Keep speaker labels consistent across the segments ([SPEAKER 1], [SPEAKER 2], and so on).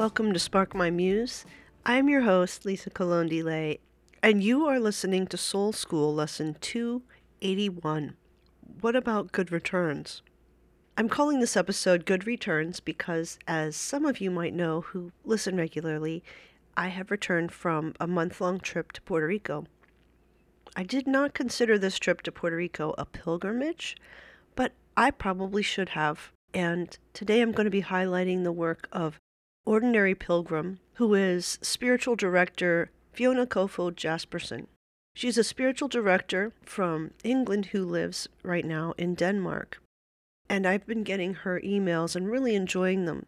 [SPEAKER 1] Welcome to Spark My Muse. I'm your host, Lisa Colón DeLay, and you are listening to Soul School Lesson 281. What about good returns? I'm calling this episode Good Returns because, as some of you might know who listen regularly, I have returned from a month long trip to Puerto Rico. I did not consider this trip to Puerto Rico a pilgrimage, but I probably should have. And today I'm going to be highlighting the work of Ordinary Pilgrim, who is spiritual director Fiona Koefoed Jaspersen. She's a spiritual director from England who lives right now in Denmark. And I've been getting her emails and really enjoying them.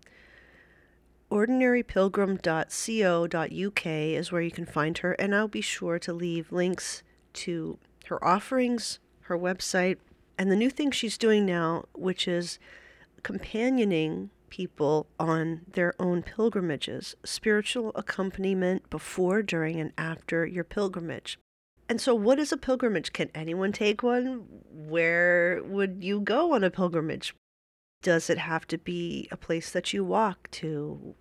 [SPEAKER 1] Ordinarypilgrim.co.uk is where you can find her, and I'll be sure to leave links to her offerings, her website, and the new thing she's doing now, which is companioning people on their own pilgrimages, spiritual accompaniment before, during, and after your pilgrimage. And so, what is a pilgrimage? Can anyone take one? Where would you go on a pilgrimage? Does it have to be a place that you walk to?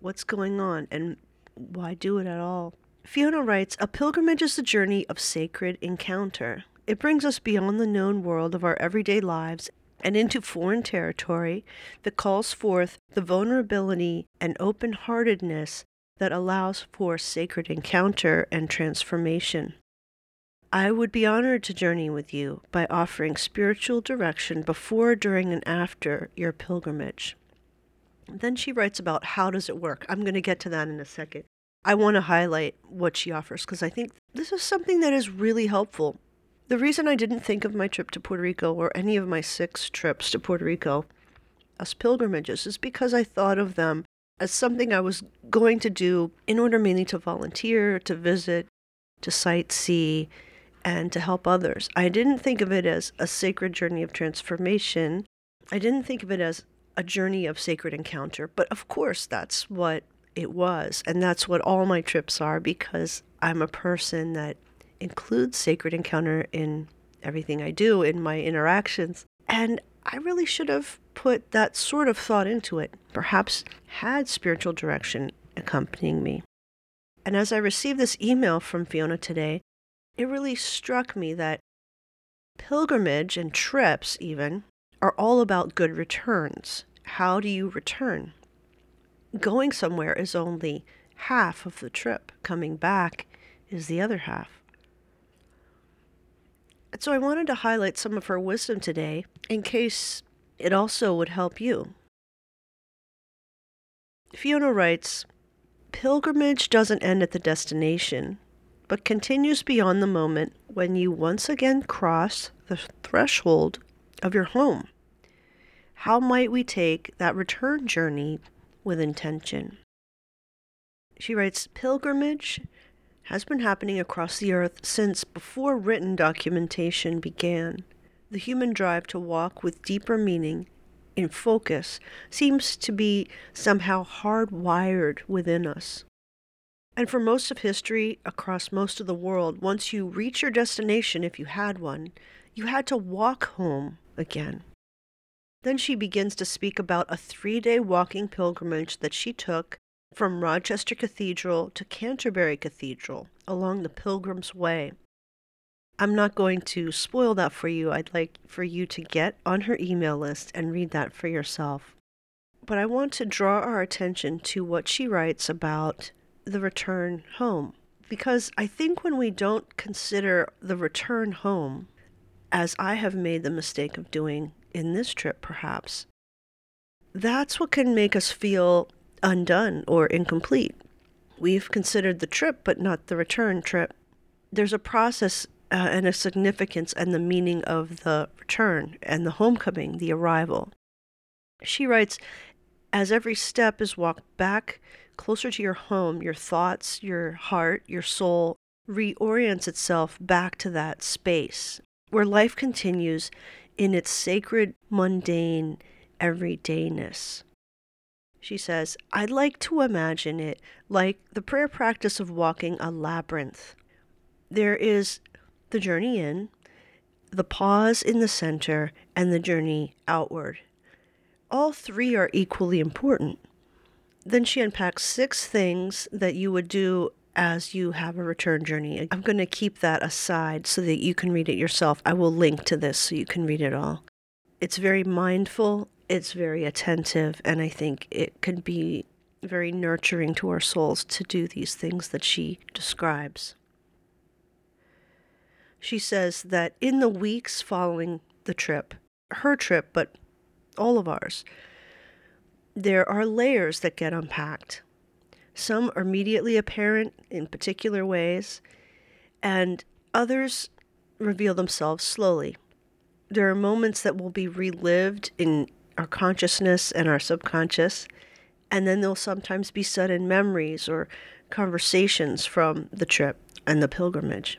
[SPEAKER 1] What's going on? And why do it at all? Fiona writes A pilgrimage is a journey of sacred encounter. It brings us beyond the known world of our everyday lives and into foreign territory that calls forth the vulnerability and open heartedness that allows for sacred encounter and transformation. I would be honored to journey with you by offering spiritual direction before, during, and after your pilgrimage. Then she writes about how does it work. I'm going to get to that in a second. I want to highlight what she offers because I think this is something that is really helpful the reason I didn't think of my trip to Puerto Rico or any of my six trips to Puerto Rico as pilgrimages is because I thought of them as something I was going to do in order mainly to volunteer, to visit, to sightsee, and to help others. I didn't think of it as a sacred journey of transformation. I didn't think of it as a journey of sacred encounter, but of course that's what it was. And that's what all my trips are because I'm a person that includes sacred encounter in everything I do, in my interactions. And I really should have put that sort of thought into it, perhaps had spiritual direction accompanying me. And as I received this email from Fiona today, it really struck me that pilgrimage and trips, even, are all about good returns. How do you return? Going somewhere is only half of the trip, coming back is the other half. So I wanted to highlight some of her wisdom today in case it also would help you. Fiona writes Pilgrimage doesn't end at the destination, but continues beyond the moment when you once again cross the threshold of your home. How might we take that return journey with intention? She writes Pilgrimage has been happening across the earth since before written documentation began. The human drive to walk with deeper meaning in focus seems to be somehow hardwired within us. And for most of history, across most of the world, once you reach your destination, if you had one, you had to walk home again. Then she begins to speak about a three day walking pilgrimage that she took from Rochester Cathedral to Canterbury Cathedral along the Pilgrim's Way. I'm not going to spoil that for you. I'd like for you to get on her email list and read that for yourself. But I want to draw our attention to what she writes about the return home. Because I think when we don't consider the return home, as I have made the mistake of doing in this trip perhaps, that's what can make us feel undone or incomplete. We've considered the trip, but not the return trip. There's a process uh, and a significance and the meaning of the return and the homecoming, the arrival. She writes, as every step is walked back closer to your home, your thoughts, your heart, your soul reorients itself back to that space where life continues in its sacred, mundane everydayness. She says, I'd like to imagine it like the prayer practice of walking a labyrinth. There is the journey in, the pause in the center, and the journey outward. All three are equally important. Then she unpacks six things that you would do as you have a return journey. I'm going to keep that aside so that you can read it yourself. I will link to this so you can read it all. It's very mindful, it's very attentive, and I think it can be very nurturing to our souls to do these things that she describes. She says that in the weeks following the trip, her trip, but all of ours, there are layers that get unpacked. Some are immediately apparent in particular ways, and others reveal themselves slowly. There are moments that will be relived in our consciousness and our subconscious, and then there'll sometimes be sudden memories or conversations from the trip and the pilgrimage.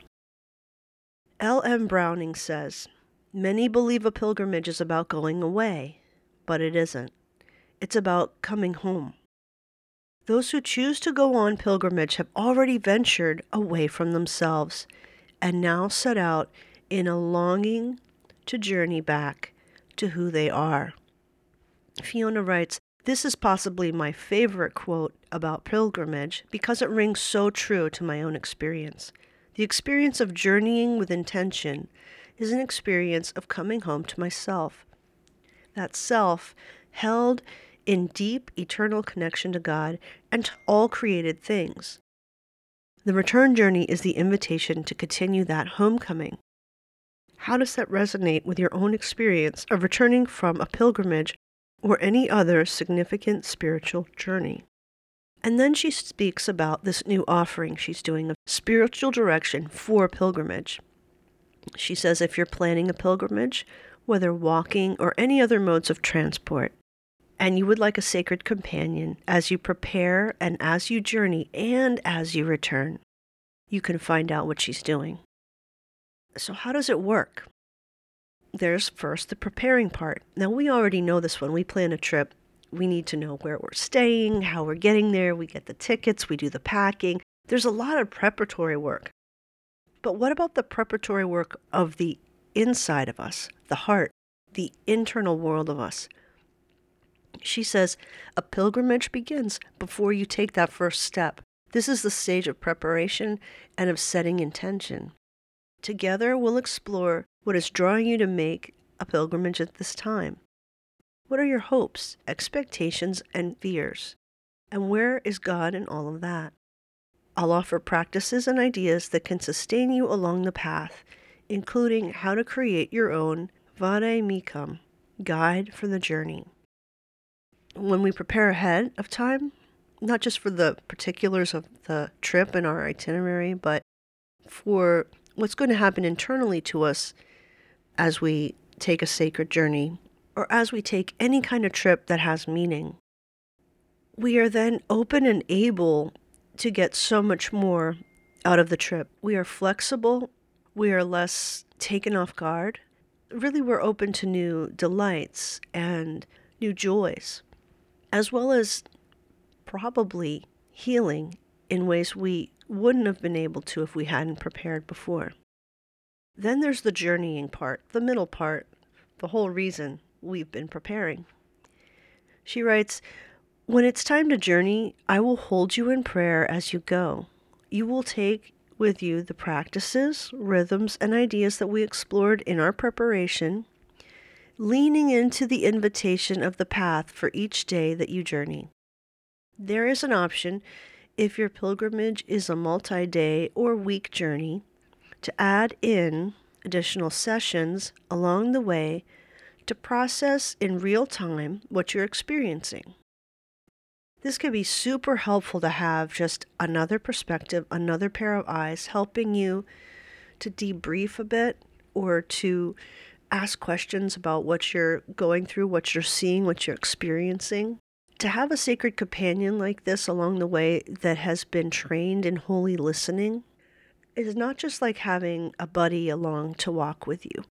[SPEAKER 1] L.M. Browning says, Many believe a pilgrimage is about going away, but it isn't. It's about coming home. Those who choose to go on pilgrimage have already ventured away from themselves and now set out in a longing to journey back to who they are. Fiona writes, This is possibly my favorite quote about pilgrimage because it rings so true to my own experience. The experience of journeying with intention is an experience of coming home to myself. That self held in deep eternal connection to God and to all created things. The return journey is the invitation to continue that homecoming. How does that resonate with your own experience of returning from a pilgrimage or any other significant spiritual journey? And then she speaks about this new offering she's doing of spiritual direction for pilgrimage. She says if you're planning a pilgrimage, whether walking or any other modes of transport, and you would like a sacred companion as you prepare and as you journey and as you return, you can find out what she's doing. So, how does it work? There's first the preparing part. Now, we already know this when we plan a trip we need to know where we're staying, how we're getting there. We get the tickets, we do the packing. There's a lot of preparatory work. But what about the preparatory work of the inside of us, the heart, the internal world of us? She says a pilgrimage begins before you take that first step. This is the stage of preparation and of setting intention. Together, we'll explore what is drawing you to make a pilgrimage at this time. What are your hopes, expectations, and fears? And where is God in all of that? I'll offer practices and ideas that can sustain you along the path, including how to create your own Vade Mecum guide for the journey. When we prepare ahead of time, not just for the particulars of the trip and our itinerary, but for what's going to happen internally to us as we take a sacred journey or as we take any kind of trip that has meaning, we are then open and able to get so much more out of the trip. We are flexible, we are less taken off guard. Really, we're open to new delights and new joys, as well as probably healing in ways we wouldn't have been able to if we hadn't prepared before. Then there's the journeying part, the middle part, the whole reason we've been preparing. She writes, When it's time to journey, I will hold you in prayer as you go. You will take with you the practices, rhythms, and ideas that we explored in our preparation, leaning into the invitation of the path for each day that you journey. There is an option, if your pilgrimage is a multi day or week journey, to add in additional sessions along the way to process in real time what you're experiencing. This can be super helpful to have just another perspective, another pair of eyes helping you to debrief a bit or to ask questions about what you're going through, what you're seeing, what you're experiencing. To have a sacred companion like this along the way that has been trained in holy listening is not just like having a buddy along to walk with you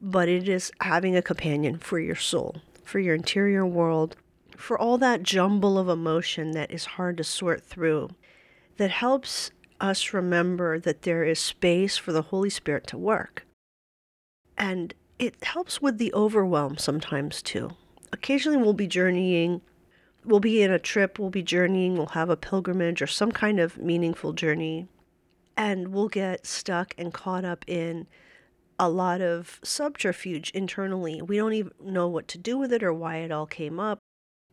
[SPEAKER 1] but it is having a companion for your soul, for your interior world, for all that jumble of emotion that is hard to sort through, that helps us remember that there is space for the Holy Spirit to work. And it helps with the overwhelm sometimes too. Occasionally we'll be journeying we'll be in a trip, we'll be journeying, we'll have a pilgrimage or some kind of meaningful journey, and we'll get stuck and caught up in a lot of subterfuge internally. We don't even know what to do with it or why it all came up,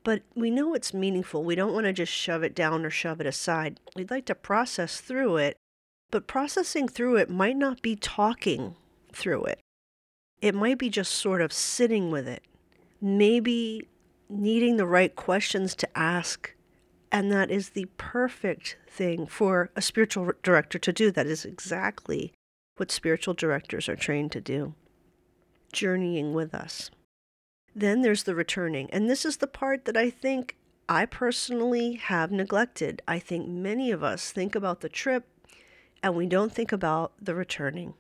[SPEAKER 1] but we know it's meaningful. We don't want to just shove it down or shove it aside. We'd like to process through it, but processing through it might not be talking through it. It might be just sort of sitting with it, maybe needing the right questions to ask. And that is the perfect thing for a spiritual director to do. That is exactly what spiritual directors are trained to do journeying with us. Then there's the returning. And this is the part that I think I personally have neglected. I think many of us think about the trip and we don't think about the returning.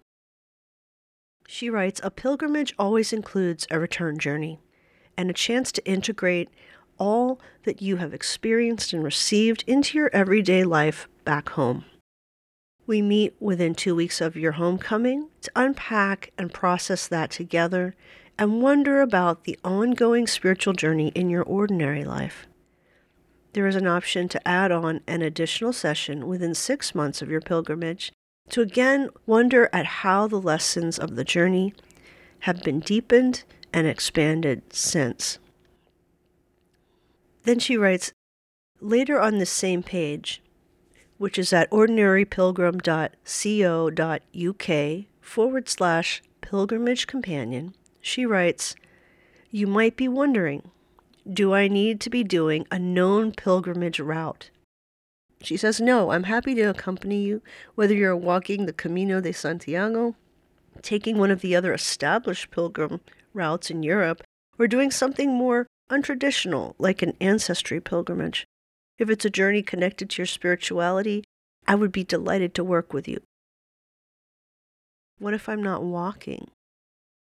[SPEAKER 1] She writes A pilgrimage always includes a return journey and a chance to integrate all that you have experienced and received into your everyday life back home. We meet within two weeks of your homecoming to unpack and process that together and wonder about the ongoing spiritual journey in your ordinary life. There is an option to add on an additional session within six months of your pilgrimage to again wonder at how the lessons of the journey have been deepened and expanded since. Then she writes later on this same page, which is at ordinarypilgrim.co.uk forward slash pilgrimage companion, she writes, You might be wondering, do I need to be doing a known pilgrimage route? She says, No, I'm happy to accompany you, whether you're walking the Camino de Santiago, taking one of the other established pilgrim routes in Europe, or doing something more untraditional, like an ancestry pilgrimage. If it's a journey connected to your spirituality, I would be delighted to work with you. What if I'm not walking?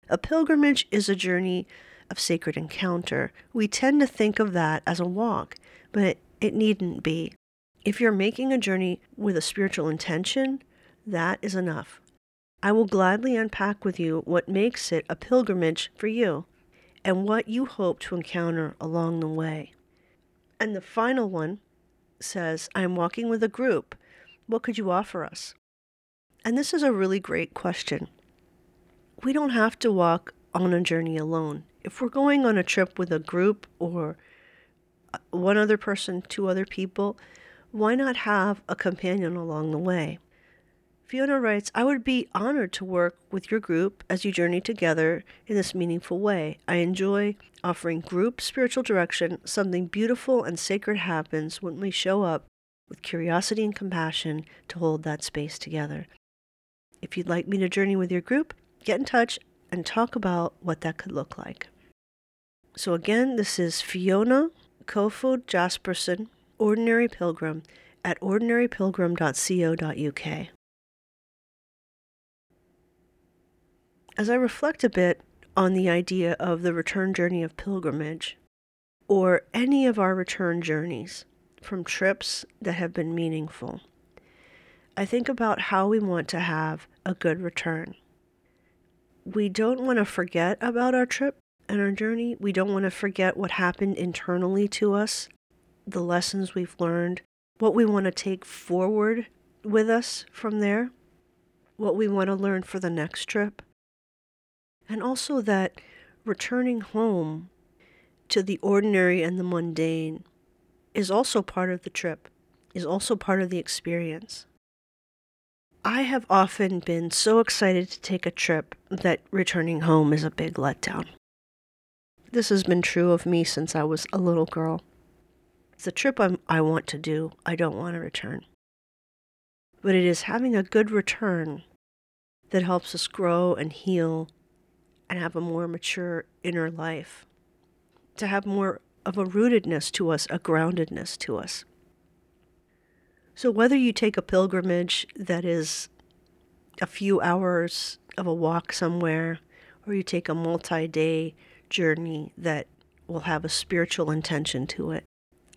[SPEAKER 1] A pilgrimage is a journey of sacred encounter. We tend to think of that as a walk, but it, needn't be. If you're making a journey with a spiritual intention, that is enough. I will gladly unpack with you what makes it a pilgrimage for you and what you hope to encounter along the way. And the final one says, I am walking with a group. What could you offer us? And this is a really great question. We don't have to walk on a journey alone. If we're going on a trip with a group or uh, one other person, two other people, why not have a companion along the way? Fiona writes, I would be honored to work with your group as you journey together in this meaningful way. I enjoy offering group spiritual direction. Something beautiful and sacred happens when we show up with curiosity and compassion to hold that space together. If you'd like me to journey with your group, get in touch and talk about what that could look like. So, again, this is Fiona Koefoed Jaspersen, Ordinary Pilgrim, at ordinarypilgrim.co.uk. As I reflect a bit on the idea of the return journey of pilgrimage, or any of our return journeys from trips that have been meaningful, I think about how we want to have a good return. We don't want to forget about our trip and our journey. We don't want to forget what happened internally to us, the lessons we've learned, what we want to take forward with us from there, what we want to learn for the next trip. And also that returning home to the ordinary and the mundane is also part of the trip, is also part of the experience. I have often been so excited to take a trip that returning home is a big letdown. This has been true of me since I was a little girl. It's a trip I'm, I want to do, I don't want to return. But it is having a good return that helps us grow and heal and have a more mature inner life, to have more of a rootedness to us, a groundedness to us. So, whether you take a pilgrimage that is a few hours of a walk somewhere, or you take a multi day journey that will have a spiritual intention to it,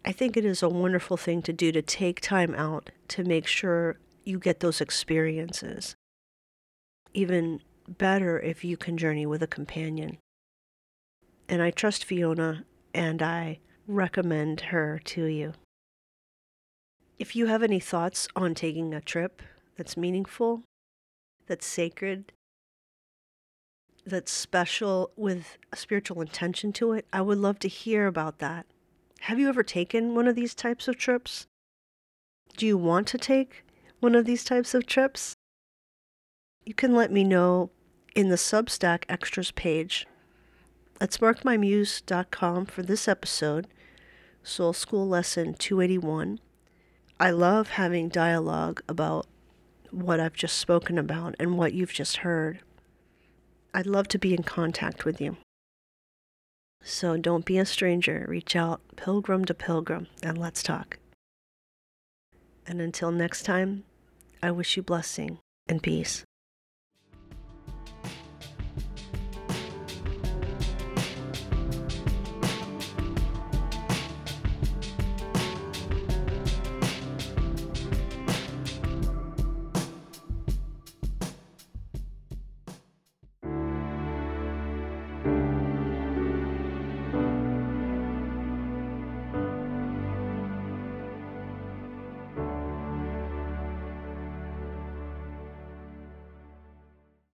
[SPEAKER 1] I think it is a wonderful thing to do to take time out to make sure you get those experiences. Even better if you can journey with a companion. And I trust Fiona and I recommend her to you. If you have any thoughts on taking a trip that's meaningful, that's sacred, that's special with a spiritual intention to it, I would love to hear about that. Have you ever taken one of these types of trips? Do you want to take one of these types of trips? You can let me know in the Substack extras page at sparkmymuse.com for this episode, Soul School Lesson 281. I love having dialogue about what I've just spoken about and what you've just heard. I'd love to be in contact with you. So don't be a stranger. Reach out, pilgrim to pilgrim, and let's talk. And until next time, I wish you blessing and peace.